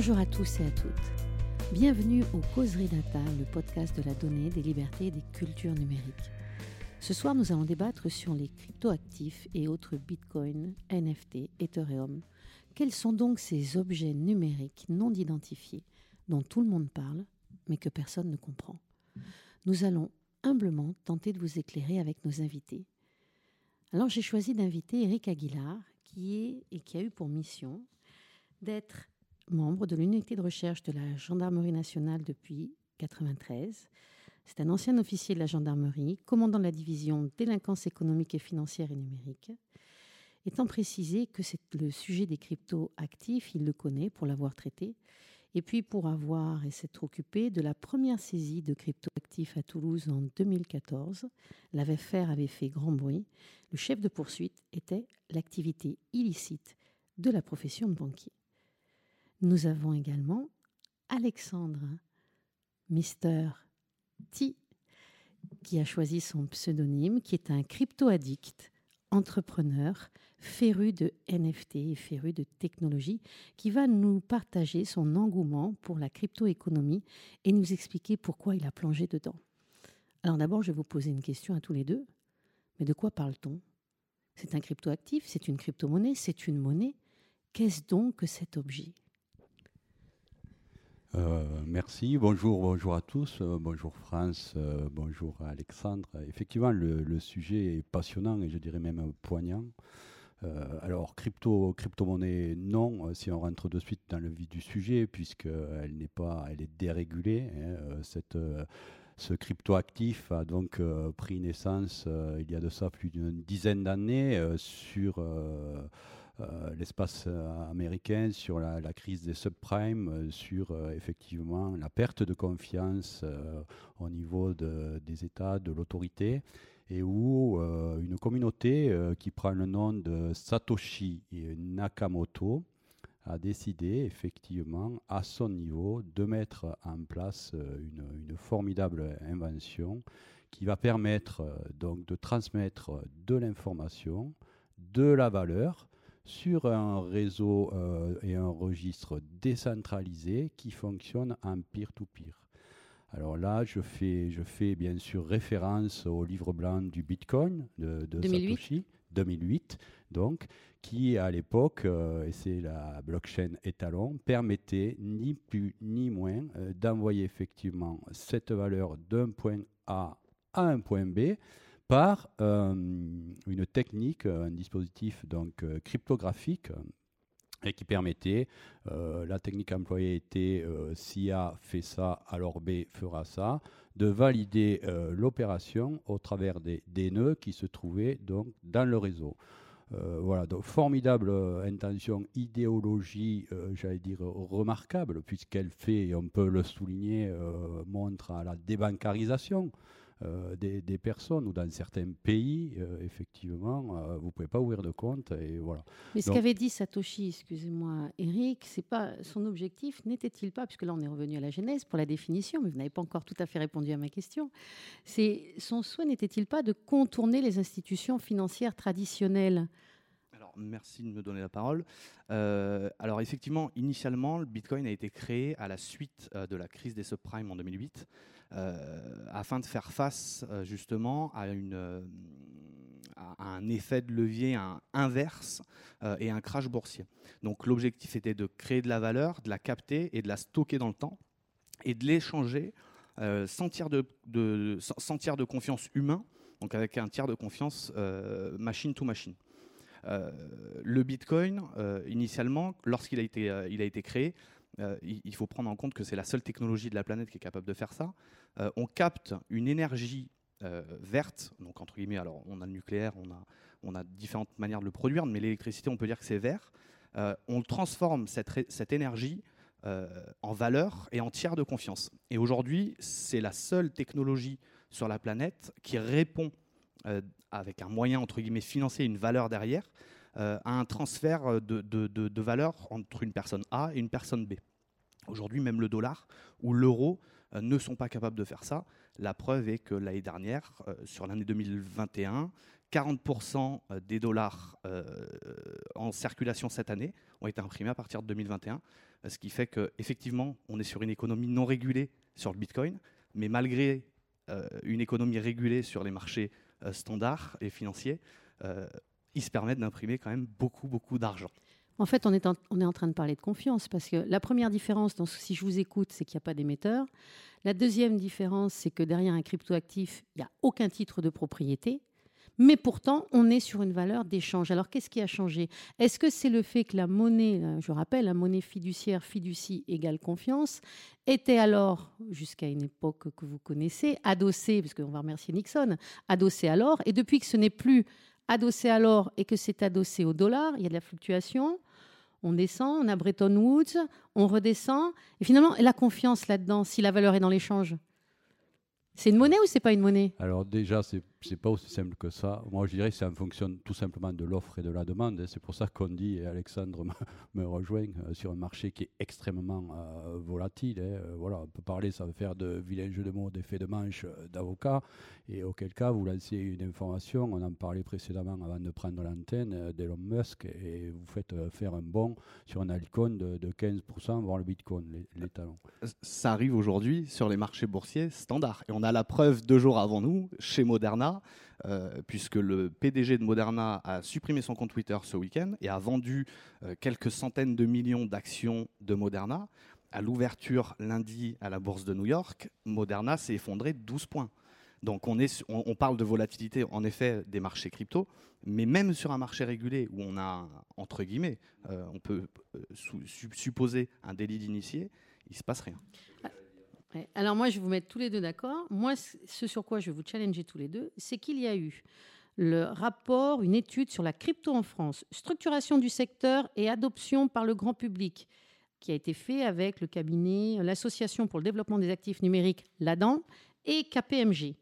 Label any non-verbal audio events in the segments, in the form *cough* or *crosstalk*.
Bonjour à tous et à toutes. Bienvenue au Causerie Data, le podcast de la donnée, des libertés et des cultures numériques. Ce soir, nous allons débattre sur les cryptoactifs et autres bitcoins, NFT, Ethereum. Quels sont donc ces objets numériques non identifiés dont tout le monde parle, mais que personne ne comprend? Nous allons humblement tenter de vous éclairer avec nos invités. Alors j'ai choisi d'inviter Eric Aguilar, qui est et qui a eu pour mission d'être membre de l'unité de recherche de la Gendarmerie nationale depuis 1993 c'est un ancien officier de la gendarmerie, commandant la division délinquance économique et financière et numérique. Étant précisé que c'est le sujet des cryptos actifs, il le connaît pour l'avoir traité, et puis pour avoir et s'être occupé de la première saisie de cryptoactifs à Toulouse en 2014. L'affaire avait fait grand bruit. Le chef de poursuite était l'activité illicite de la profession de banquier. Nous avons également Alexandre, Mister T, qui a choisi son pseudonyme, qui est un crypto-addict, entrepreneur, féru de NFT et féru de technologie, qui va nous partager son engouement pour la crypto-économie et nous expliquer pourquoi il a plongé dedans. Alors d'abord, je vais vous poser une question à tous les deux. Mais de quoi parle-t-on? C'est un crypto-actif, c'est une crypto-monnaie, c'est une monnaie. Qu'est-ce donc que cet objet? Euh, merci, bonjour, bonjour à tous, euh, bonjour France, euh, bonjour Alexandre. Effectivement, le, sujet est passionnant et je dirais même poignant. alors, crypto, crypto-monnaie, non, si on rentre de suite dans le vif du sujet, puisqu'elle n'est pas, elle est dérégulée. Hein, cette, ce crypto-actif a donc pris naissance il y a de ça plus d'une dizaine d'années sur l'espace euh, américain, sur la, crise des subprimes, euh, sur effectivement la perte de confiance au niveau des États, de l'autorité, et où une communauté qui prend le nom de Satoshi Nakamoto a décidé effectivement à son niveau de mettre en place une, formidable invention qui va permettre donc de transmettre de l'information, de la valeur sur un réseau euh, et un registre décentralisé qui fonctionne en peer-to-peer. Alors là, je fais, je fais bien sûr référence au livre blanc du Bitcoin de, Satoshi, 2008, donc, qui à l'époque, euh, et c'est la blockchain étalon, permettait ni plus ni moins euh, d'envoyer effectivement cette valeur d'un point A à un point B par euh, une technique, un dispositif donc euh, cryptographique et qui permettait, euh, la technique employée était si A fait ça, alors B fera ça, de valider l'opération au travers des, des, nœuds qui se trouvaient donc dans le réseau. voilà, donc formidable intention, idéologie, j'allais dire remarquable, puisqu'elle fait, et on peut le souligner, montre à la débancarisation euh, des, personnes ou dans certains pays, euh, effectivement, euh, vous ne pouvez pas ouvrir de compte. Et voilà. Mais ce qu'avait dit Satoshi, excusez-moi, Eric, c'est pas son objectif n'était-il pas, puisque là on est revenu à la genèse pour la définition, mais vous n'avez pas encore tout à fait répondu à ma question. C'est son souhait n'était-il pas de contourner les institutions financières traditionnelles? Merci de me donner la parole. alors, effectivement, initialement, le Bitcoin a été créé à la suite de la crise des subprimes en 2008. Euh, afin de faire face euh, justement à, euh, un effet de levier inverse et un crash boursier. Donc l'objectif était de créer de la valeur, de la capter et de la stocker dans le temps et de l'échanger sans, tiers de, de, sans, tiers de confiance humain, donc avec un tiers de confiance machine to machine. Le Bitcoin, initialement, lorsqu'il a, été, été créé, euh, il faut prendre en compte que c'est la seule technologie de la planète qui est capable de faire ça. Euh, on capte une énergie euh, verte, donc entre guillemets, alors on a le nucléaire, on a, différentes manières de le produire, mais l'électricité, on peut dire que c'est vert. on transforme cette énergie en valeur et en tiers de confiance. Et aujourd'hui, c'est la seule technologie sur la planète qui répond avec un moyen, entre guillemets, financier, une valeur derrière, à un transfert de, de, de, valeur entre une personne A et une personne B. Aujourd'hui, même le dollar ou l'euro euh, ne sont pas capables de faire ça. La preuve est que l'année dernière, euh, sur l'année 2021, 40% des dollars en circulation cette année ont été imprimés à partir de 2021, ce qui fait qu'effectivement, on est sur une économie non régulée sur le Bitcoin, mais malgré une économie régulée sur les marchés standards et financiers, ils se permettent d'imprimer quand même beaucoup, beaucoup d'argent. En fait, on est en, on est en train de parler de confiance parce que la première différence, si je vous écoute, c'est qu'il n'y a pas d'émetteur. La deuxième différence, c'est que derrière un cryptoactif, il n'y a aucun titre de propriété. Mais pourtant, on est sur une valeur d'échange. Alors, qu'est-ce qui a changé? Est-ce que c'est le fait que la monnaie, euh, je rappelle, la monnaie fiduciaire, fiducie égale confiance, était alors, jusqu'à une époque que vous connaissez, adossée, parce qu'on va remercier Nixon, adossée à l'or, et depuis que ce n'est plus adossé à l'or et que c'est adossé au dollar, il y a de la fluctuation, on descend, on a Bretton Woods, on redescend. Et finalement, la confiance là-dedans, si la valeur est dans l'échange, c'est une monnaie ou c'est pas une monnaie? Alors déjà, c'est c'est pas aussi simple que ça. Moi, je dirais que c'est en fonction tout simplement de l'offre et de la demande. C'est pour ça qu'on dit, et Alexandre *laughs* me, rejoint, euh, sur un marché qui est extrêmement euh, volatile. Hein. Euh, voilà, on peut parler, ça veut faire de vilains jeux de mots, d'effets de manche d'avocat. Et auquel cas, vous lancez une information, on en parlait précédemment avant de prendre l'antenne d'Elon Musk, et vous faites faire un bond sur un altcoin de, 15%, voire le Bitcoin, les, les talons. Ça arrive aujourd'hui sur les marchés boursiers standards. Et on a la preuve deux jours avant nous, chez Moderna, euh, puisque le PDG de Moderna a supprimé son compte Twitter ce week-end et a vendu euh, quelques centaines de millions d'actions de Moderna. À l'ouverture lundi à la bourse de New York, Moderna s'est effondré 12 points. Donc on, est, on, parle de volatilité en effet des marchés crypto, mais même sur un marché régulé où on a, entre guillemets, euh, on peut supposer un délit d'initié, il ne se passe rien. Alors moi, je vais vous mettre tous les deux d'accord. Moi, ce sur quoi je vais vous challenger tous les deux, c'est qu'il y a eu le rapport, une étude sur la crypto en France, structuration du secteur et adoption par le grand public, qui a été fait avec le cabinet, l'Association pour le développement des actifs numériques, l'ADAN, et KPMG,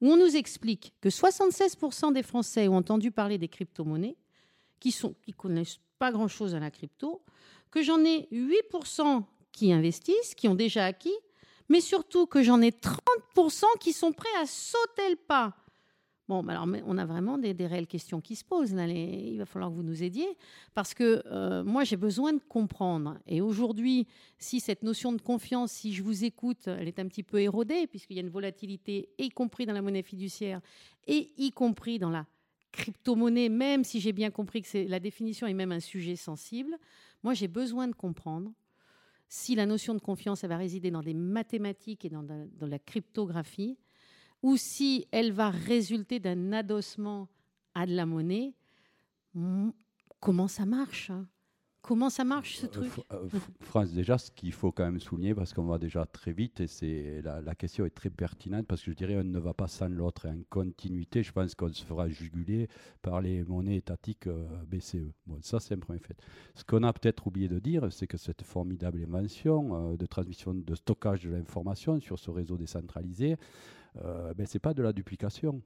où on nous explique que 76% des Français ont entendu parler des crypto-monnaies, qui ne qui connaissent pas grand-chose à la crypto, que j'en ai 8% qui investissent, qui ont déjà acquis, mais surtout que j'en ai 30% qui sont prêts à sauter le pas. Bon, alors on a vraiment des, réelles questions qui se posent. il va falloir que vous nous aidiez, parce que euh, moi j'ai besoin de comprendre. Et aujourd'hui, si cette notion de confiance, si je vous écoute, elle est un petit peu érodée, puisqu'il y a une volatilité, y compris dans la monnaie fiduciaire, et y compris dans la crypto-monnaie, même si j'ai bien compris que la définition est même un sujet sensible, moi j'ai besoin de comprendre si la notion de confiance va résider dans des mathématiques et dans, la cryptographie, ou si elle va résulter d'un adossement à de la monnaie, comment ça marche hein? Comment ça marche ce euh, truc euh, France, déjà, ce qu'il faut quand même souligner, parce qu'on va déjà très vite, et c'est la, question est très pertinente, parce que je dirais on ne va pas sans l'autre. En continuité, je pense qu'on se fera juguler par les monnaies étatiques euh, BCE. Bon, ça, c'est un premier fait. Ce qu'on a peut-être oublié de dire, c'est que cette formidable invention de transmission, de stockage de l'information sur ce réseau décentralisé, ben, ce n'est pas de la duplication.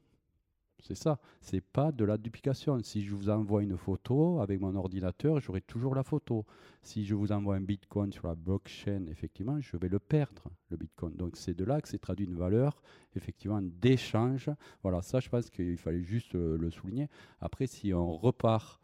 C'est ça. C'est pas de la duplication. Si je vous envoie une photo avec mon ordinateur, j'aurai toujours la photo. Si je vous envoie un bitcoin sur la blockchain, effectivement, je vais le perdre, le bitcoin. Donc c'est de là que c'est traduit une valeur, effectivement, d'échange. Voilà, ça, je pense qu'il fallait juste euh, le souligner. Après, si on repart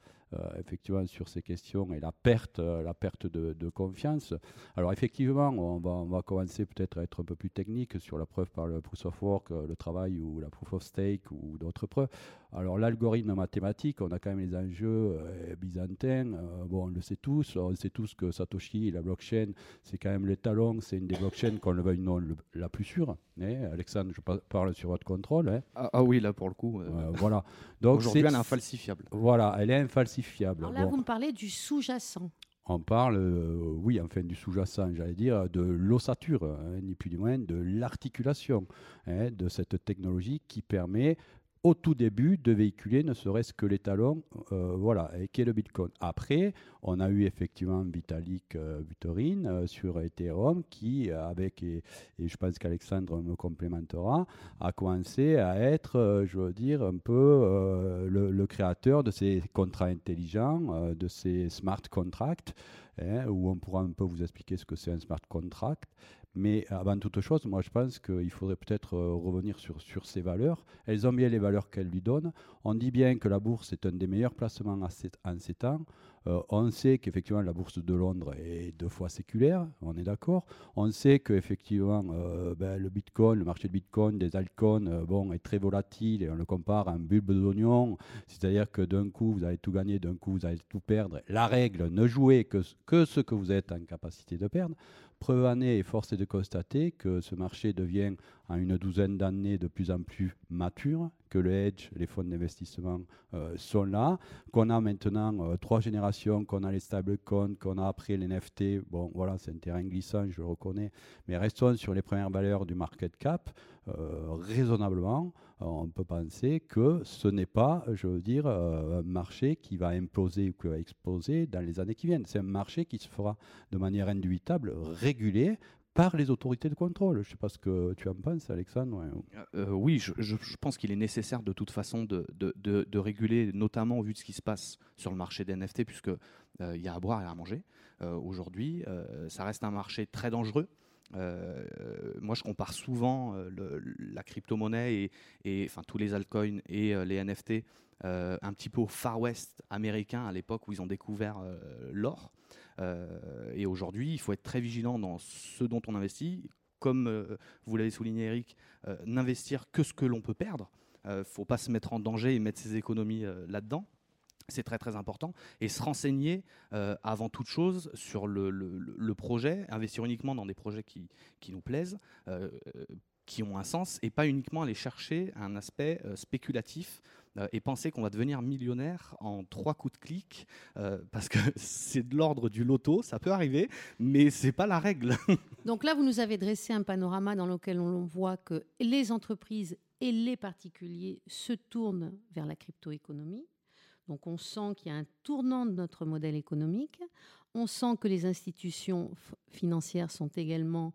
effectivement sur ces questions et la perte, euh, de, confiance. Alors effectivement, on va, on va commencer peut-être à être un peu plus technique sur la preuve par le proof of work, euh, le travail ou la proof of stake ou d'autres preuves. Alors l'algorithme mathématique, on a quand même les enjeux byzantins. bon, on le sait tous, on sait tous que Satoshi, la blockchain, c'est quand même l'étalon, c'est une des blockchains qu'on le veuille non la plus sûre. Hein. Alexandre, je parle sur votre contrôle. Hein. Ah, ah, oui, là pour le coup. voilà. Donc aujourd'hui, elle est infalsifiable. Voilà, elle est infalsifiable alors là, vous me parlez du sous-jacent. On parle, euh, oui, enfin du sous-jacent, j'allais dire, de l'ossature, hein, ni plus ni moins, de l'articulation hein, de cette technologie qui permet au tout début de véhiculer ne serait-ce que l'étalon, euh, voilà, qui est le Bitcoin. Après, on a eu effectivement Vitalik euh, Buterin euh, sur Ethereum qui, avec, et, je pense qu'Alexandre me complémentera, a commencé à être, je veux dire, un peu le, créateur de ces contrats intelligents, de ces smart contracts, hein, où on pourra un peu vous expliquer ce que c'est un smart contract. Mais avant toute chose, moi je pense qu'il faudrait peut-être revenir sur, ces valeurs. Elles ont bien les valeurs qu'elles lui donnent. On dit bien que la bourse est un des meilleurs placements en ces temps. Euh, on sait qu'effectivement la bourse de Londres est deux fois séculaire, on est d'accord. On sait qu'effectivement euh, ben, le Bitcoin, le marché de Bitcoin, des altcoins, euh, bon, est très volatile et on le compare à un bulbe d'oignon. C'est-à-dire que d'un coup vous allez tout gagner, d'un coup vous allez tout perdre. La règle, ne jouez que ce que vous êtes en capacité de perdre. Preuve année, et force est de constater que ce marché devient en une douzaine d'années de plus en plus mature, que le hedge, les fonds d'investissement euh, sont là, qu'on a maintenant euh, trois générations, qu'on a les stablecoins, qu'on a après les NFT. Bon, voilà, c'est un terrain glissant, je le reconnais, mais restons sur les premières valeurs du market cap. Euh, raisonnablement, on peut penser que ce n'est pas, je veux dire, un marché qui va imploser ou qui va exploser dans les années qui viennent. C'est un marché qui se fera de manière indubitable, régulé, par les autorités de contrôle. Je ne sais pas ce que tu en penses, Alexandre. Euh, euh, oui, je, pense qu'il est nécessaire de toute façon de, réguler, notamment au vu de ce qui se passe sur le marché des NFT, puisqu'il euh, il y a à boire et à manger. Aujourd'hui, ça reste un marché très dangereux. Moi, je compare souvent la crypto-monnaie et, enfin, tous les altcoins et les NFT un petit peu au Far West américain à l'époque où ils ont découvert l'or. Euh, et aujourd'hui, il faut être très vigilant dans ce dont on investit. Comme euh, vous l'avez souligné, Eric, euh, n'investir que ce que l'on peut perdre. Il ne faut pas se mettre en danger et mettre ses économies là-dedans. C'est très très important. Et se renseigner avant toute chose sur le, projet, investir uniquement dans des projets qui, qui nous plaisent, qui ont un sens, et pas uniquement aller chercher un aspect spéculatif euh, et penser qu'on va devenir millionnaire en trois coups de clic, euh, parce que *laughs* c'est de l'ordre du loto, ça peut arriver, mais c'est pas la règle. *laughs* Donc là, vous nous avez dressé un panorama dans lequel on voit que les entreprises et les particuliers se tournent vers la crypto-économie. Donc on sent qu'il y a un tournant de notre modèle économique. On sent que les institutions financières sont également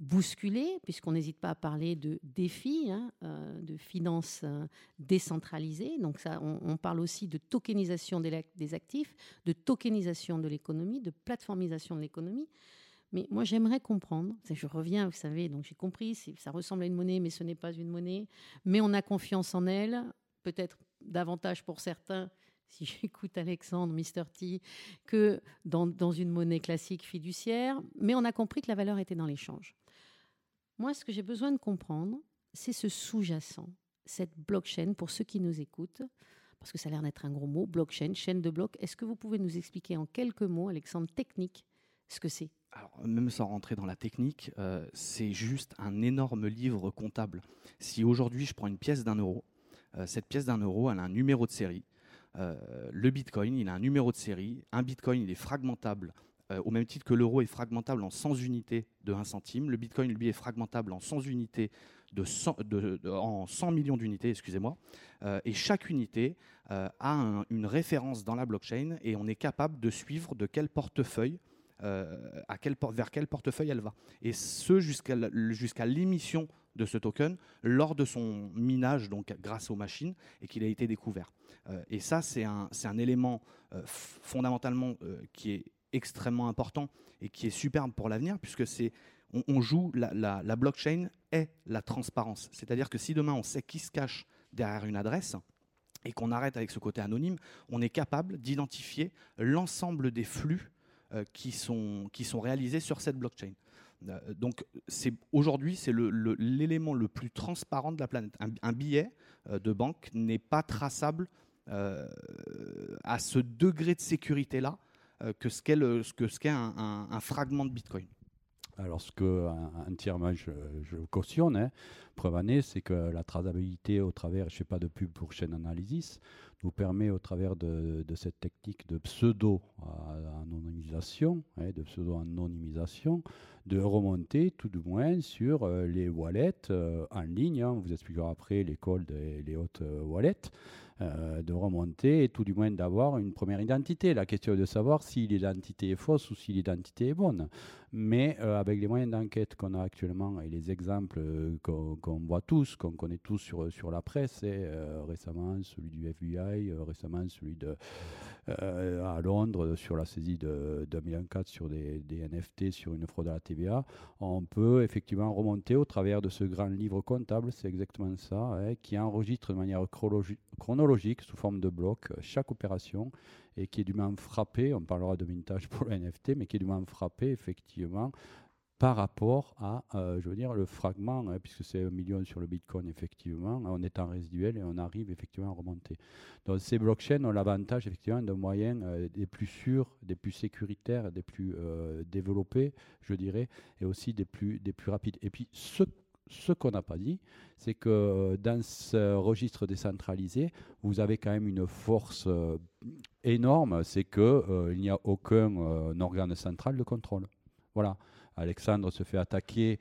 bousculé, puisqu'on n'hésite pas à parler de défis, hein, euh, de finances euh, décentralisées. Donc on, parle aussi de tokenisation des, des actifs, de tokenisation de l'économie, de plateformisation de l'économie. Mais moi, j'aimerais comprendre. Je reviens, vous savez, donc j'ai compris, ça ressemble à une monnaie, mais ce n'est pas une monnaie. Mais on a confiance en elle, peut-être davantage pour certains, si j'écoute Alexandre, Mr. T, que dans, une monnaie classique fiduciaire. Mais on a compris que la valeur était dans l'échange. Moi, ce que j'ai besoin de comprendre, c'est ce sous-jacent, cette blockchain, pour ceux qui nous écoutent, parce que ça a l'air d'être un gros mot, blockchain, chaîne de blocs. Est-ce que vous pouvez nous expliquer en quelques mots, Alexandre, technique, ce que c'est? Alors, même sans rentrer dans la technique, euh, c'est juste un énorme livre comptable. Si aujourd'hui je prends une pièce d'un euro, cette pièce d'un euro, elle a un numéro de série. Euh, le Bitcoin, il a un numéro de série. Un Bitcoin, il est fragmentable euh, au même titre que l'euro est fragmentable en 100 unités de 1 centime, le Bitcoin, lui, est fragmentable en 100 unités de 100, en 100 millions d'unités, excusez-moi. Euh, et chaque unité euh, a une référence dans la blockchain et on est capable de suivre de quel portefeuille, à quel, vers quel portefeuille elle va. Et ce jusqu'à l'émission de ce token lors de son minage, donc grâce aux machines, et qu'il a été découvert. et ça, c'est un, élément fondamentalement qui est extrêmement important et qui est superbe pour l'avenir, puisque c'est on, joue la, la, blockchain est la transparence. C'est-à-dire que si demain on sait qui se cache derrière une adresse et qu'on arrête avec ce côté anonyme, on est capable d'identifier l'ensemble des flux euh, qui, sont, qui sont réalisés sur cette blockchain. Euh, donc aujourd'hui, c'est l'élément le, plus transparent de la planète. Un, billet euh, de banque n'est pas traçable à ce degré de sécurité-là euh, que ce qu'est un, un, fragment de Bitcoin. Alors, ce que entièrement je, je cautionne, hein, preuve année, c'est que la traçabilité au travers, je ne fais pas de pub pour chaîne analysis, nous permet au travers de, cette technique de pseudo-anonymisation, hein, de pseudo-anonymisation, de remonter tout du moins sur euh, les wallets euh, en ligne. Hein. on vous expliquera après les cold et les hautes wallets. euh, de remonter et tout du moins d'avoir une première identité. La question est de savoir si l'identité est fausse ou si l'identité est bonne. Mais avec les moyens d'enquête qu'on a actuellement et les exemples qu'on voit tous, qu'on connaît tous sur, sur la presse, et, récemment celui du FBI, récemment celui de, à Londres sur la saisie de 2004 sur des, NFT, sur une fraude à la TVA, on peut effectivement remonter au travers de ce grand livre comptable, c'est exactement ça, hein, qui enregistre de manière chronologique sous forme de bloc euh, chaque opération et qui est moins frappé, on parlera de mintage pour le NFT, mais qui est moins frappé effectivement par rapport à, euh, je veux dire, le fragment, hein, puisque c'est un million sur le Bitcoin, effectivement, on est en résiduel et on arrive effectivement à remonter. Donc ces blockchains ont l'avantage effectivement de moyens euh, des plus sûrs, des plus sécuritaires, des plus développés, je dirais, et aussi des plus, des plus rapides. Et puis ce qu'on n'a pas dit, c'est que euh, dans ce registre décentralisé, vous avez quand même une force euh, énorme, c'est qu'il euh, n'y a aucun organe central de contrôle. Voilà. Alexandre se fait attaquer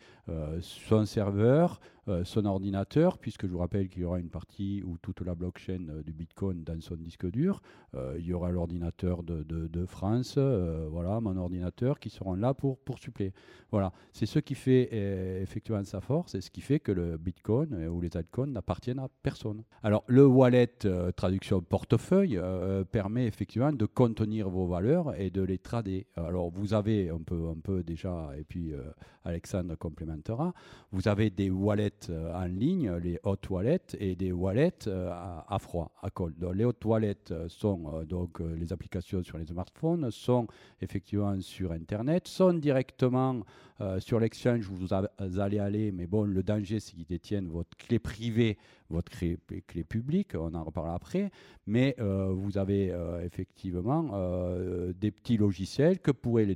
son serveur, euh, son ordinateur, puisque je vous rappelle qu'il y aura une partie où toute la blockchain euh, du Bitcoin dans son disque dur. Euh, il y aura l'ordinateur de, France, voilà, mon ordinateur, qui seront là pour, pour suppléer. Voilà, c'est ce qui fait effectivement sa force et ce qui fait que le Bitcoin ou les altcoins n'appartiennent à personne. Alors, le wallet, traduction portefeuille, permet effectivement de contenir vos valeurs et de les trader. Alors, vous avez, un peu un peu déjà, et puis Alexandre complémentera, vous avez des wallets euh, en ligne, les hot wallets, et des wallets euh, à, froid, à cold. les hot wallets euh, sont donc les applications sur les smartphones, sont effectivement sur Internet, sont directement sur l'exchange où vous allez aller, mais bon, le danger, c'est qu'ils détiennent votre clé privée, votre clé, publique, on en reparlera après, mais vous avez effectivement des petits logiciels que pourraient les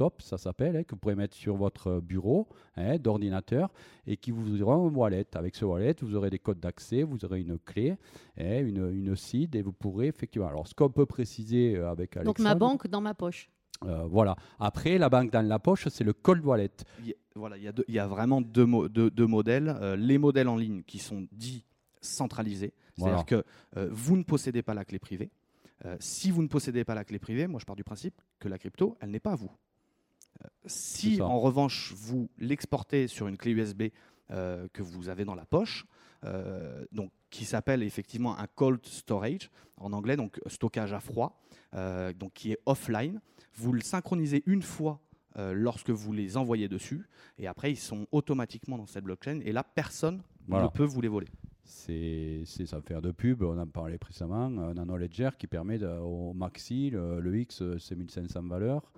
desktop ça s'appelle, hein, que vous pourrez mettre sur votre bureau hein, d'ordinateur et qui vous aura un wallet. Avec ce wallet, vous aurez des codes d'accès, vous aurez une clé, hein, une, une seed et vous pourrez effectivement. Alors, ce qu'on peut préciser euh, avec Alexandre. Donc, ma banque dans ma poche. Euh, voilà. Après, la banque dans la poche, c'est le cold wallet. Il y a, voilà, il y a, il y a vraiment deux, deux, modèles. Euh, les modèles en ligne qui sont dits centralisés, c'est-à-dire que vous ne possédez pas la clé privée. si vous ne possédez pas la clé privée, moi je pars du principe que la crypto, elle n'est pas à vous. Si en revanche vous l'exportez sur une clé USB euh, que vous avez dans la poche, euh, donc qui s'appelle effectivement un cold storage en anglais, donc stockage à froid, euh, donc qui est offline. Vous le synchronisez une fois lorsque vous les envoyez dessus, et après ils sont automatiquement dans cette blockchain, et là personne ne peut vous les voler. C'est sans faire de pub, on en parlait précédemment, un Nano Ledger qui permet au maxi, le, X, c'est 1500 valeurs.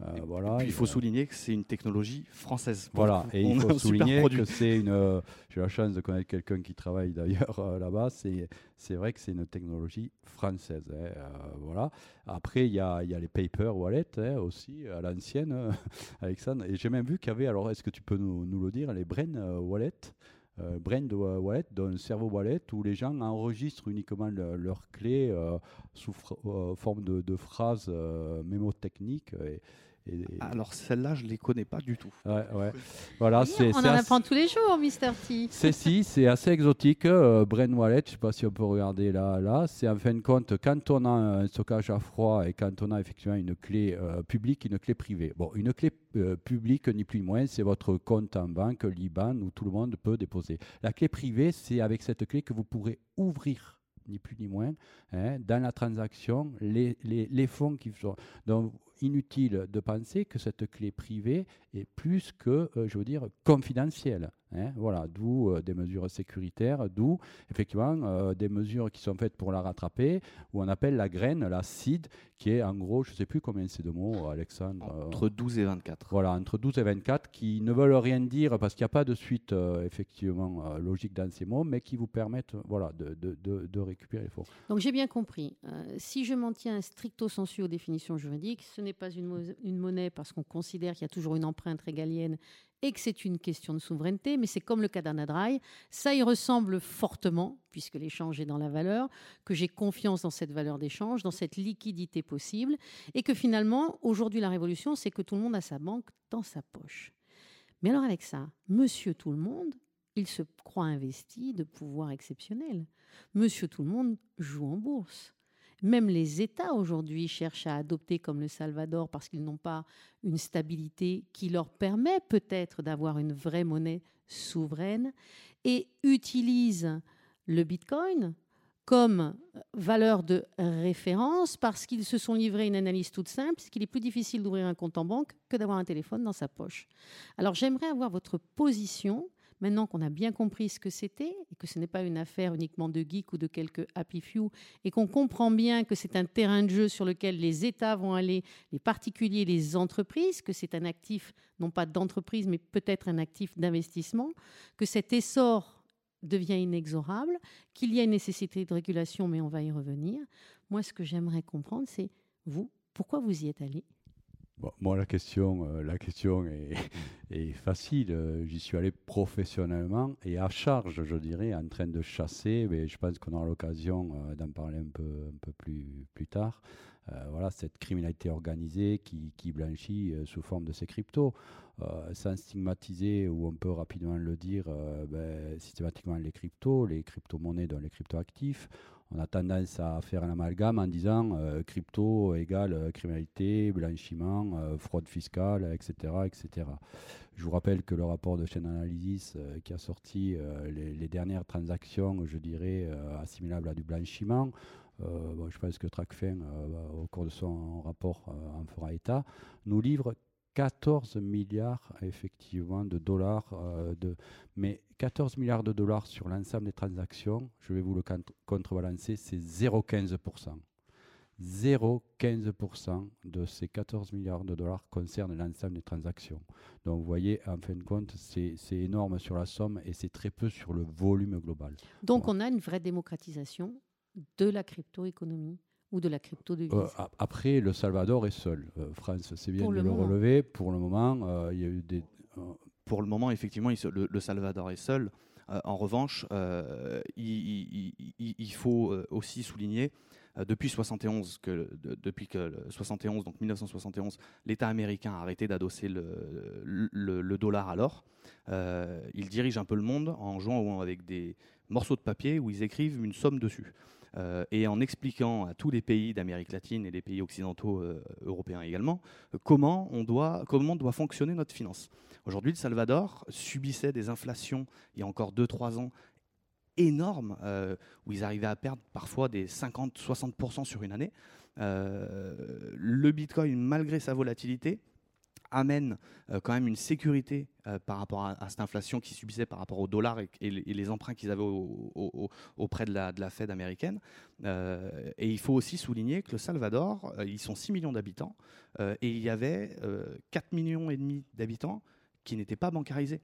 Euh, voilà, il faut souligner que c'est une technologie française. Voilà, et il faut souligner que c'est une. Euh, j'ai la chance de connaître quelqu'un qui travaille d'ailleurs euh, là-bas. C'est, vrai que c'est une technologie française. Hein, voilà. Après, il y a, y a, les paper wallets hein, aussi à l'ancienne, *laughs* Alexandre. Et j'ai même vu qu'il y avait. Alors, est-ce que tu peux nous, nous le dire Les brain wallets euh, Brain Wallet, d'un cerveau wallet, où les gens enregistrent uniquement leurs clés sous forme de, de phrases mémotechniques. Et, alors celle-là, je ne les connais pas du tout. Voilà, c'est, on en apprend tous les jours, Mister T. C'est si, c'est assez exotique. Euh, Brain Wallet, je ne sais pas si on peut regarder là. là. C'est en fin de compte, quand on a un stockage à froid et quand on a effectivement une clé euh, publique, une clé privée. Bon, une clé euh, publique, ni plus ni moins, c'est votre compte en banque, l'IBAN, où tout le monde peut déposer. La clé privée, c'est avec cette clé que vous pourrez ouvrir ni plus ni moins, hein, dans la transaction, les, fonds qui sont. Donc, inutile de penser que cette clé privée est plus que, euh, je veux dire, confidentielle. Hein. voilà, d'où euh, des mesures sécuritaires, d'où effectivement euh, des mesures qui sont faites pour la rattraper, où on appelle la graine, la CID, qui est en gros, je ne sais plus combien c'est de mots, Alexandre. Entre 12 et 24. Voilà, entre 12 et 24, qui ne veulent rien dire parce qu'il n'y a pas de suite effectivement logique dans ces mots, mais qui vous permettent voilà, de, de, de, de récupérer les fonds. Donc j'ai bien compris. si je m'en tiens stricto sensu aux définitions juridiques, ce n'est pas une, une monnaie parce qu'on considère qu'il y a toujours une empreinte régalienne et que c'est une question de souveraineté, mais c'est comme le cas d'Anadrai, ça y ressemble fortement, puisque l'échange est dans la valeur, que j'ai confiance dans cette valeur d'échange, dans cette liquidité possible, et que finalement, aujourd'hui, la révolution, c'est que tout le monde a sa banque dans sa poche. Mais alors avec ça, monsieur tout le monde, il se croit investi de pouvoirs exceptionnels. Monsieur tout le monde joue en bourse. Même les États aujourd'hui cherchent à adopter comme le Salvador parce qu'ils n'ont pas une stabilité qui leur permet peut-être d'avoir une vraie monnaie souveraine et utilisent le Bitcoin comme valeur de référence parce qu'ils se sont livrés une analyse toute simple, c'est qu'il est plus difficile d'ouvrir un compte en banque que d'avoir un téléphone dans sa poche. Alors j'aimerais avoir votre position Maintenant qu'on a bien compris ce que c'était et que ce n'est pas une affaire uniquement de geeks ou de quelques happy few et qu'on comprend bien que c'est un terrain de jeu sur lequel les États vont aller, les particuliers, les entreprises, que c'est un actif non pas d'entreprise mais peut-être un actif d'investissement, que cet essor devient inexorable, qu'il y a une nécessité de régulation mais on va y revenir. Moi ce que j'aimerais comprendre c'est vous, pourquoi vous y êtes allé? Moi, la question, euh, la question est, *laughs* facile. Euh, j'y suis allé professionnellement et à charge, je dirais, en train de chasser. Mais je pense qu'on aura l'occasion euh, d'en parler un peu, un peu plus, plus tard. voilà, cette criminalité organisée qui, qui blanchit sous forme de ces cryptos. sans stigmatiser, ou on peut rapidement le dire, ben, systématiquement les cryptos, les crypto-monnaies, dans les crypto-actifs on a tendance à faire un amalgame en disant euh, crypto égale euh, criminalité, blanchiment, euh, fraude fiscale, etc., etc. Je vous rappelle que le rapport de chaîne Analysis qui a sorti les, dernières transactions, je dirais, assimilables à du blanchiment, je pense que TrackFin, au cours de son rapport, en fera état, nous livre 14 milliards effectivement de dollars, euh, de, mais 14 milliards de dollars sur l'ensemble des transactions, je vais vous le contrebalancer, c'est 0,15%. 0,15% de ces 14 milliards de dollars concernent l'ensemble des transactions. Donc vous voyez, en fin de compte, c'est énorme sur la somme et c'est très peu sur le volume global. Donc on a une vraie démocratisation de la crypto-économie ou de la crypto devise euh, Après, le Salvador est seul. Euh, France, c'est bien de le, relever. Pour le moment, euh, il y a eu des. Pour le moment, effectivement, le, Salvador est seul. en revanche, il, faut aussi souligner depuis 71 que depuis que 71 donc 1971 l'État américain a arrêté d'adosser le, le, dollar à l'or. il dirige un peu le monde en jouant avec des morceaux de papier où ils écrivent une somme dessus. Euh, et en expliquant à tous les pays d'Amérique latine et les pays occidentaux euh, européens également euh, comment, on doit, comment doit fonctionner notre finance. Aujourd'hui, le Salvador subissait des inflations il y a encore 2-3 ans énormes, où ils arrivaient à perdre parfois des 50-60% sur une année. le Bitcoin, malgré sa volatilité, amène euh, quand même une sécurité euh, par rapport à, cette inflation qu'ils subissaient par rapport au dollar et, les, emprunts qu'ils avaient auprès de la, Fed américaine. Euh, et il faut aussi souligner que le Salvador, ils sont 6 millions d'habitants et il y avait 4 millions et demi d'habitants qui n'étaient pas bancarisés.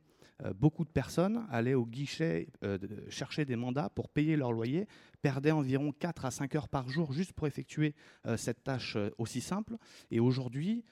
beaucoup de personnes allaient au guichet chercher des mandats pour payer leur loyer, perdaient environ 4 à 5 heures par jour juste pour effectuer cette tâche aussi simple. Et aujourd'hui,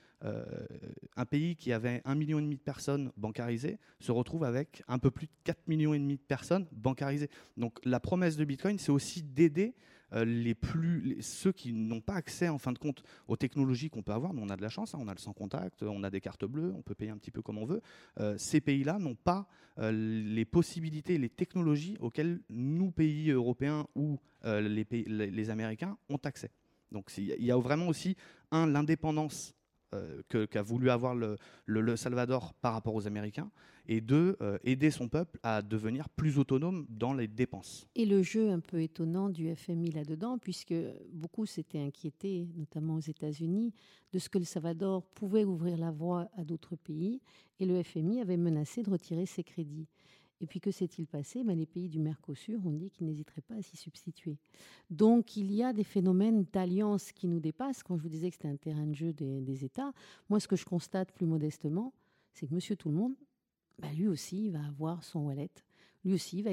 un pays qui avait un million et demi de personnes bancarisées se retrouve avec un peu plus de 4 millions de personnes bancarisées. Donc la promesse de Bitcoin, c'est aussi d'aider euh, les plus, ceux qui n'ont pas accès en fin de compte aux technologies qu'on peut avoir. Nous, on a de la chance, hein, on a le sans contact, on a des cartes bleues, on peut payer un petit peu comme on veut. Euh, ces pays-là n'ont pas les possibilités, les technologies auxquelles nous, pays européens ou les, les, Américains, ont accès. Donc il y a vraiment aussi, un, l'indépendance euh, qu'a voulu avoir le, le, Salvador par rapport aux Américains, et deux, euh, aider son peuple à devenir plus autonome dans les dépenses. Et le jeu un peu étonnant du FMI là-dedans, puisque beaucoup s'étaient inquiétés, notamment aux États-Unis, de ce que le Salvador pouvait ouvrir la voie à d'autres pays, et le FMI avait menacé de retirer ses crédits. Et puis que s'est-il passé? Ben, Les pays du Mercosur ont dit qu'ils n'hésiteraient pas à s'y substituer. Donc il y a des phénomènes d'alliance qui nous dépassent. Quand je vous disais que c'était un terrain de jeu des, États, moi ce que je constate plus modestement, c'est que Monsieur Tout le Monde, ben, lui aussi va avoir son wallet. Lui aussi va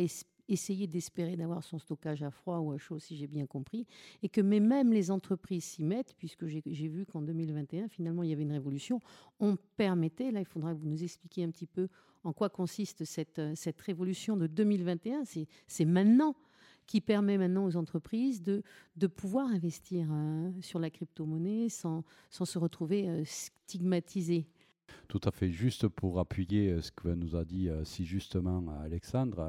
essayer d'espérer d'avoir son stockage à froid ou à chaud, si j'ai bien compris, et que même les entreprises s'y mettent, puisque j'ai vu qu'en 2021, finalement, il y avait une révolution. On permettait, là, il faudra que vous nous expliquiez un petit peu en quoi consiste cette, cette révolution de 2021. C'est maintenant qui permet maintenant aux entreprises de, de pouvoir investir euh, sur la crypto-monnaie sans, sans, se retrouver euh, stigmatisées. Tout à fait. Juste pour appuyer ce que nous a dit si justement Alexandre,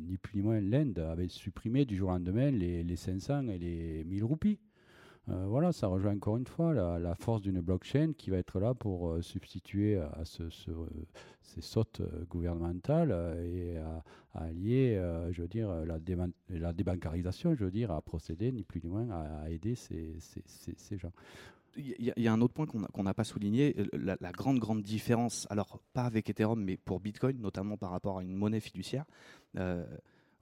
ni plus ni moins, l'Inde avait supprimé du jour au lendemain les, les 500 et les 1000 roupies. Euh, voilà, ça rejoint encore une fois la, force d'une blockchain qui va être là pour euh, substituer à ce, euh, ces sautes gouvernementales et à, allier, je veux dire, la, débancarisation, je veux dire, à procéder ni plus ni moins à, aider ces, gens. Il y, a un autre point qu'on n'a pas souligné, la, la, grande, grande différence, alors pas avec Ethereum, mais pour Bitcoin, notamment par rapport à une monnaie fiduciaire.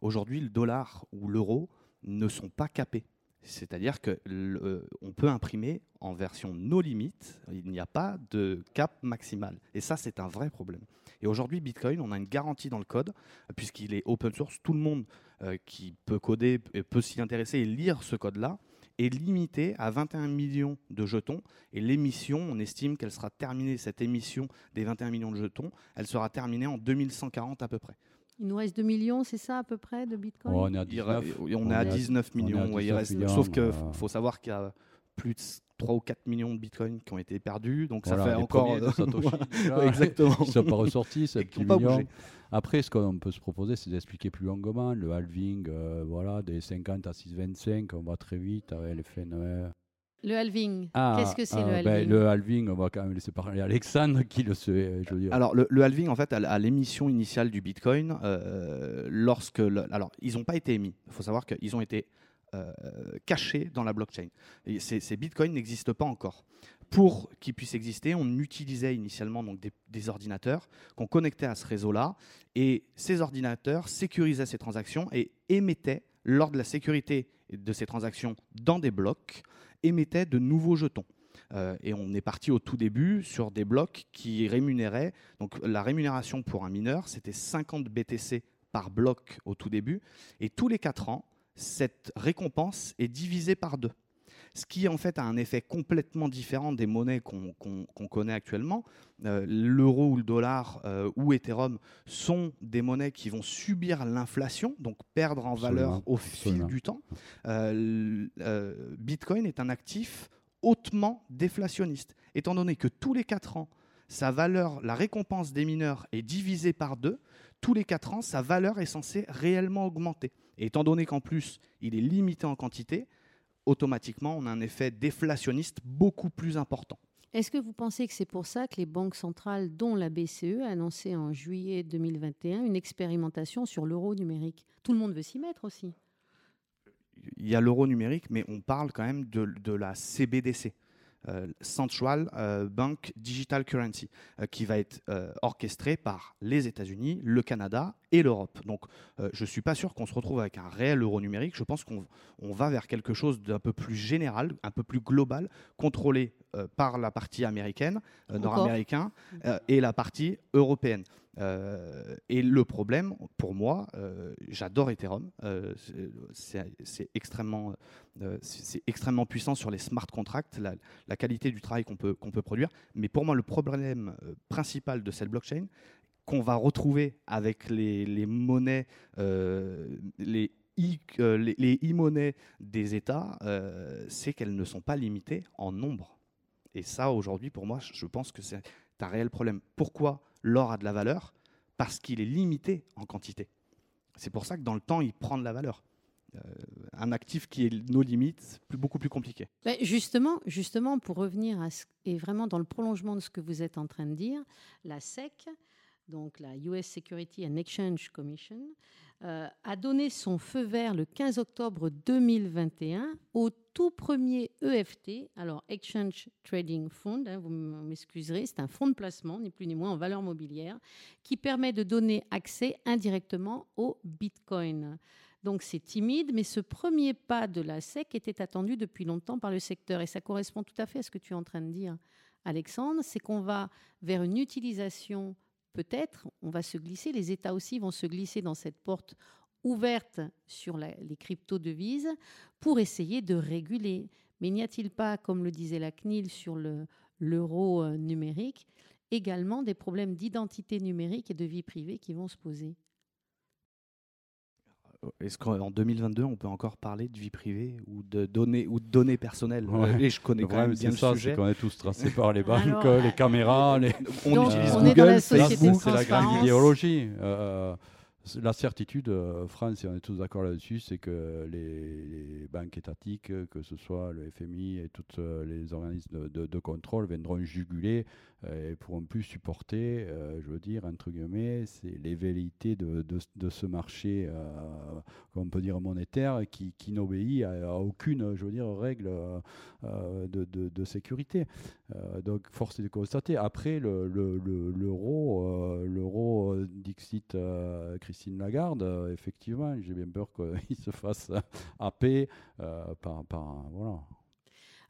Aujourd'hui, le dollar ou l'euro ne sont pas capés c'est-à-dire qu'on euh, peut imprimer en version no limit, il n'y a pas de cap maximal. Et ça, c'est un vrai problème. Et aujourd'hui, Bitcoin, on a une garantie dans le code, puisqu'il est open source. Tout le monde euh, qui peut coder peut s'y intéresser et lire ce code-là est limité à 21 millions de jetons. Et l'émission, on estime qu'elle sera terminée, cette émission des 21 millions de jetons, elle sera terminée en 2140 à peu près. Il nous reste 2 millions, c'est ça à peu près de Bitcoin? On est à 19, on est à 19 millions. sauf qu'il faut savoir qu'il y a plus de 3 ou 4 millions de Bitcoin qui ont été perdus. Donc ça fait encore. De *laughs* Satoshi, Exactement. Ils ne sont pas *laughs* ressortis, ces petits millions. Après, ce qu'on peut se proposer, c'est d'expliquer plus longuement le halving euh, voilà, des 50 à 6,25. On va très vite avec les FNE. Le halving. Ah, Qu'est-ce que c'est le ah, ben, halving Le halving, on va quand même laisser parler Alexandre qui le sait. Je veux dire. Alors, le, le, halving, en fait, à, l'émission initiale du Bitcoin, euh, lorsque. alors, ils n'ont pas été émis. Il faut savoir qu'ils ont été euh, cachés dans la blockchain. Ces, bitcoins n'existent pas encore. Pour qu'ils puissent exister, on utilisait initialement donc des, ordinateurs qu'on connectait à ce réseau-là. Et ces ordinateurs sécurisaient ces transactions et émettaient, lors de la sécurité de ces transactions dans des blocs, émettait de nouveaux jetons. Euh, et on est parti au tout début sur des blocs qui rémunéraient. Donc la rémunération pour un mineur, c'était 50 BTC par bloc au tout début. Et tous les 4 ans, cette récompense est divisée par deux ce qui en fait a un effet complètement différent des monnaies qu'on connaît actuellement. Euh, l'euro ou le dollar euh, ou Ethereum sont des monnaies qui vont subir l'inflation, donc perdre en valeur au fil du temps. Euh, Bitcoin est un actif hautement déflationniste, étant donné que tous les 4 ans, sa valeur, la récompense des mineurs est divisée par deux, tous les 4 ans, sa valeur est censée réellement augmenter. Et étant donné qu'en plus, il est limité en quantité, automatiquement, on a un effet déflationniste beaucoup plus important. Est-ce que vous pensez que c'est pour ça que les banques centrales, dont la BCE, a annoncé en juillet 2021 une expérimentation sur l'euro numérique? Tout le monde veut s'y mettre aussi. Il y a l'euro numérique, mais on parle quand même de, de la CBDC. Euh, Central euh, Bank Digital Currency, euh, qui va être orchestré par les États-Unis, le Canada et l'Europe. Donc je ne suis pas sûr qu'on se retrouve avec un réel euro numérique. Je pense qu'on va vers quelque chose d'un peu plus général, un peu plus global, contrôlé par la partie américaine, nord-américain, et la partie européenne. Euh, et le problème, pour moi, euh, j'adore Ethereum. Euh, c'est extrêmement, c'est extrêmement puissant sur les smart contracts, la, qualité du travail qu'on peut, qu'on peut produire. Mais pour moi, le problème principal de cette blockchain, qu'on va retrouver avec les, monnaies, les e-monnaies des États, c'est qu'elles ne sont pas limitées en nombre. Et ça, aujourd'hui, pour moi, je pense que c'est un réel problème. Pourquoi l'or a de la valeur? Parce qu'il est limité en quantité. C'est pour ça que dans le temps, il prend de la valeur. Euh, un actif qui est nos limites, plus, beaucoup plus compliqué. Justement, justement, pour revenir à et vraiment dans le prolongement de ce que vous êtes en train de dire, la SEC, donc la US Security and Exchange Commission, euh, a donné son feu vert le 15 octobre 2021 au tout premier EFT, alors Exchange Trading Fund, hein, vous m'excuserez, c'est un fonds de placement, ni plus ni moins en valeur mobilière, qui permet de donner accès indirectement au Bitcoin. Donc c'est timide, mais ce premier pas de la SEC était attendu depuis longtemps par le secteur et ça correspond tout à fait à ce que tu es en train de dire, Alexandre, c'est qu'on va vers une utilisation peut-être, on va se glisser, les États aussi vont se glisser dans cette porte ouverte sur les crypto-devises pour essayer de réguler. Mais n'y a-t-il pas, comme le disait la CNIL sur l'euro euh, numérique, également des problèmes d'identité numérique et de vie privée qui vont se poser? Est-ce qu'en 2022, on peut encore parler de vie privée ou de données, ou de données personnelles? Et je connais quand même bien le ça, sujet. qu'on est tous tracés par les *laughs* banques, les caméras. Les... On Donc, utilise on est dans Google, la société C'est la grande idéologie. Euh, la certitude, euh, France, et on est tous d'accord là-dessus, c'est que les, banques étatiques, que ce soit le FMI et tous euh, les organismes de, contrôle, viendront juguler euh, et pourront plus supporter, je veux dire, entre guillemets, les velléités de, ce marché, on peut dire monétaire, qui, n'obéit à, à aucune, je veux dire, règle de sécurité. Euh, donc, force est de constater. Après, le- le- le- l'euro, euh, l'euro, euh, Dixit euh, Christine Lagarde, euh, effectivement, j'ai bien peur qu'il *laughs* se fasse happer euh, par, par. Voilà.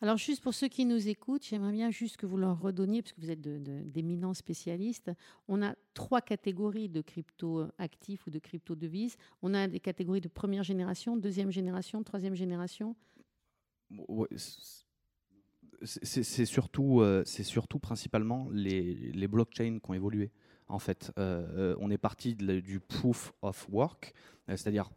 Alors, juste pour ceux qui nous écoutent, j'aimerais bien juste que vous leur redonniez, parce que vous êtes de- de- d'éminents spécialistes, on a trois catégories de crypto-actifs ou de crypto-devises. On a des catégories de première génération, deuxième génération, troisième génération. Ouais, c'est- surtout, euh, c'est surtout principalement les, les blockchains qui ont évolué. En fait, Euh, euh, on est parti de du proof of work, c'est-à-dire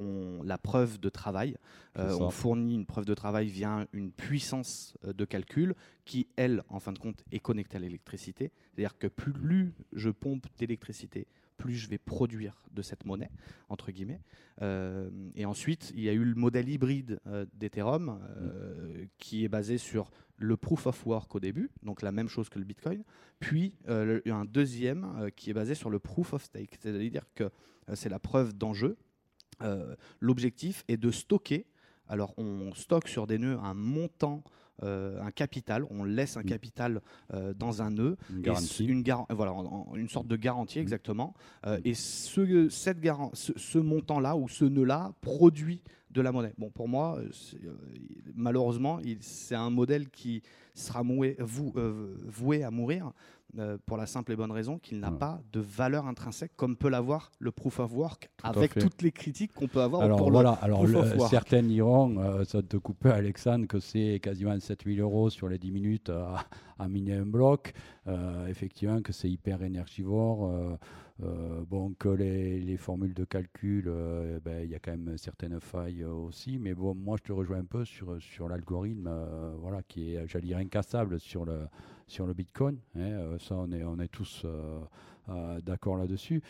la preuve de travail. Euh, on fournit une preuve de travail via une puissance de calcul qui, elle, en fin de compte, est connectée à l'électricité. C'est-à-dire que plus je pompe d'électricité, plus je vais produire de cette monnaie, entre guillemets. Euh, et ensuite, il y a eu le modèle hybride euh, d'Ethereum euh, qui est basé sur le proof of work au début, donc la même chose que le Bitcoin, puis euh, le- un deuxième euh, qui est basé sur le proof of stake, c'est-à-dire que euh, c'est la preuve d'enjeu. L'objectif est de stocker, alors on stocke sur des nœuds un montant, euh, un capital, on laisse un capital euh, dans un nœud, Une et garantie. Une, voilà, en- en- une sorte de garantie, Mm. exactement. Euh, et ce, cette garan- ce, ce montant-là ou ce nœud-là produit de la monnaie. Bon, pour moi, euh, euh, malheureusement, c'est un modèle qui sera moué- vou- euh, voué à mourir euh, pour la simple et bonne raison qu'il n'a Ouais. pas de valeur intrinsèque comme peut l'avoir le proof of work avec toutes les critiques qu'on peut avoir Alors pour voilà, alors proof le- of work. certains diront, euh, ça te couper Alexandre, que c'est quasiment 7000 euros sur les 10 minutes à, à miner un bloc. Euh, effectivement, que c'est hyper énergivore. bon, que les, les formules de calcul, euh, ben, il y a quand même certaines failles aussi. Mais bon, moi, je te rejoins un peu sur, sur l'algorithme, voilà, qui est, j'allais dire, incassable sur le, sur le Bitcoin. hein, euh, on est, tous euh, euh, d'accord là-dessus.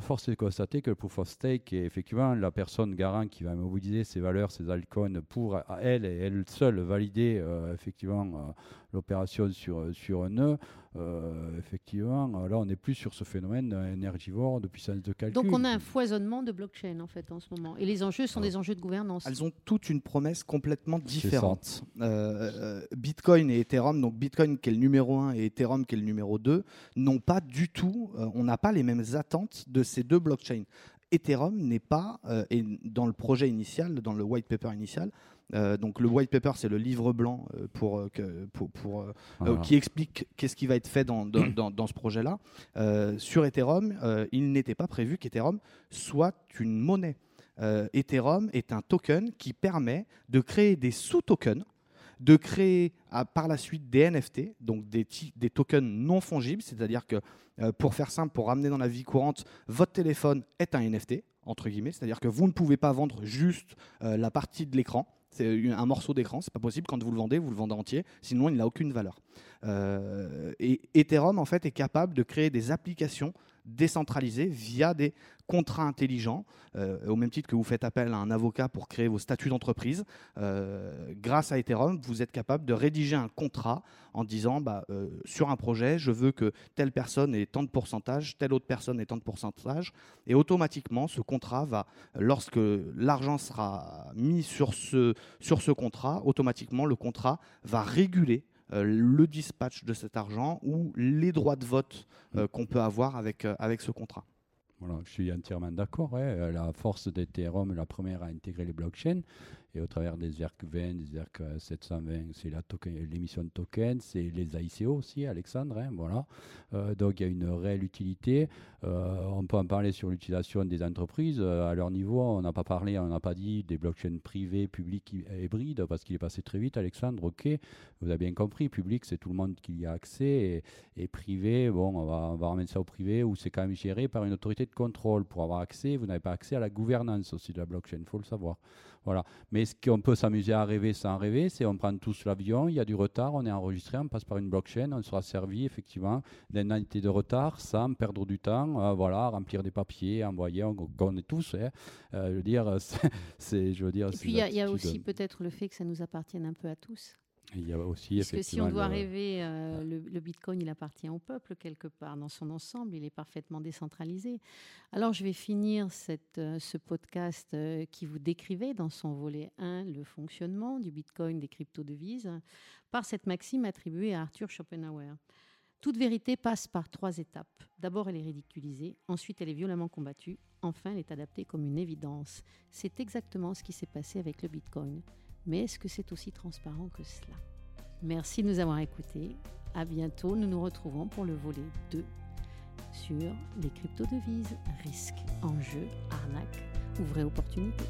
Force est de constater que le proof of stake est effectivement la personne garant qui va mobiliser ses valeurs, ses altcoins pour elle et elle seule valider effectivement l'opération sur, sur un nœud. Euh, effectivement, euh, là on n'est plus sur ce phénomène énergivore de puissance de calcul. Donc, on a un foisonnement de blockchain, en fait, en ce moment. Et les enjeux sont des enjeux de gouvernance. Elles ont toutes une promesse complètement différente. Euh, euh, Bitcoin et Ethereum, donc Bitcoin qui est le numéro 1 et Ethereum qui est le numéro 2, n'ont pas du tout, euh, on n'a pas les mêmes attentes de ces deux blockchains. Ethereum n'est pas, euh, et dans le projet initial, dans le white paper initial, euh, donc le white paper c'est le livre blanc euh, pour, euh, que- pour, pour, Voilà. qui explique qu'est-ce qui va être fait dans, dans, dans- dans ce projet-là. Sur Ethereum, il n'était pas prévu qu'Ethereum soit une monnaie. Ethereum est un token qui permet de créer des sous-tokens, de créer ah, par la suite des NFT, donc des, des tokens non fongibles, c'est-à-dire que euh, pour faire simple, pour ramener dans la vie courante, votre téléphone est un NFT, entre guillemets, c'est-à-dire que vous ne pouvez pas vendre juste euh, la partie de l'écran. C'est un morceau d'écran, c'est pas possible. Quand vous le vendez, vous le vendez entier, sinon il n'a aucune valeur. Euh, et Ethereum en fait est capable de créer des applications décentralisées via des contrats intelligents, euh, au même titre que vous faites appel à un avocat pour créer vos statuts d'entreprise. euh, grâce à Ethereum, vous êtes capable de rédiger un contrat en disant bah, euh, sur un projet, je veux que telle personne ait tant de pourcentage, telle autre personne ait tant de pourcentage, et automatiquement ce contrat va, lorsque l'argent sera mis sur ce, sur ce contrat, automatiquement le contrat va réguler le dispatch de cet argent ou les droits de vote euh, qu'on peut avoir avec, euh, avec ce contrat. Je suis entièrement d'accord. ouais. Euh, La force d'Ethereum, la première à intégrer les blockchains. et au travers des ERC20, des ERC720, c'est l'émission de tokens, c'est les ICO aussi, Alexandre, hein, voilà. Euh, donc il y a une réelle utilité. Euh, on peut en parler sur l'utilisation des entreprises. À leur niveau, on n'a pas parlé, on n'a pas dit des blockchains privées, publiques, hybrides, parce qu'il est passé très vite, Alexandre, ok, vous avez bien compris, public, c'est tout le monde qui y a accès, et, privé, bon, on va, on va remettre ça au privé, où c'est quand même géré par une autorité de contrôle. Pour avoir accès, vous n'avez pas accès à la gouvernance aussi de la blockchain, il faut le savoir. Voilà. Mais ce qu'on peut s'amuser à rêver sans rêver, c'est on prend tous l'avion, il y a du retard, on est enregistré, on passe par une blockchain, on sera servi effectivement d'indemnité de retard sans perdre du temps, euh, voilà, remplir des papiers, envoyer, on connaît tous. Hein. Euh, je veux dire, *laughs* c'est, je veux dire. Et puis il y a aussi peut-être le fait que ça nous appartienne un peu à tous. Il y a aussi Parce que si on doit rêver, euh, le, Bitcoin, il appartient au peuple quelque part dans son ensemble, il est parfaitement décentralisé. Alors je vais finir cette, euh, ce podcast euh, qui vous décrivait dans son volet 1 le fonctionnement du Bitcoin, des crypto-devises, par cette maxime attribuée à Arthur Schopenhauer. Toute vérité passe par trois étapes. D'abord, elle est ridiculisée, ensuite, elle est violemment combattue, enfin, elle est adaptée comme une évidence. C'est exactement ce qui s'est passé avec le Bitcoin. Mais est-ce que c'est aussi transparent que cela? Merci de nous avoir écoutés. À bientôt. Nous nous retrouvons pour le volet 2 sur les crypto-devises, risques, enjeux, arnaques ou vraies opportunités.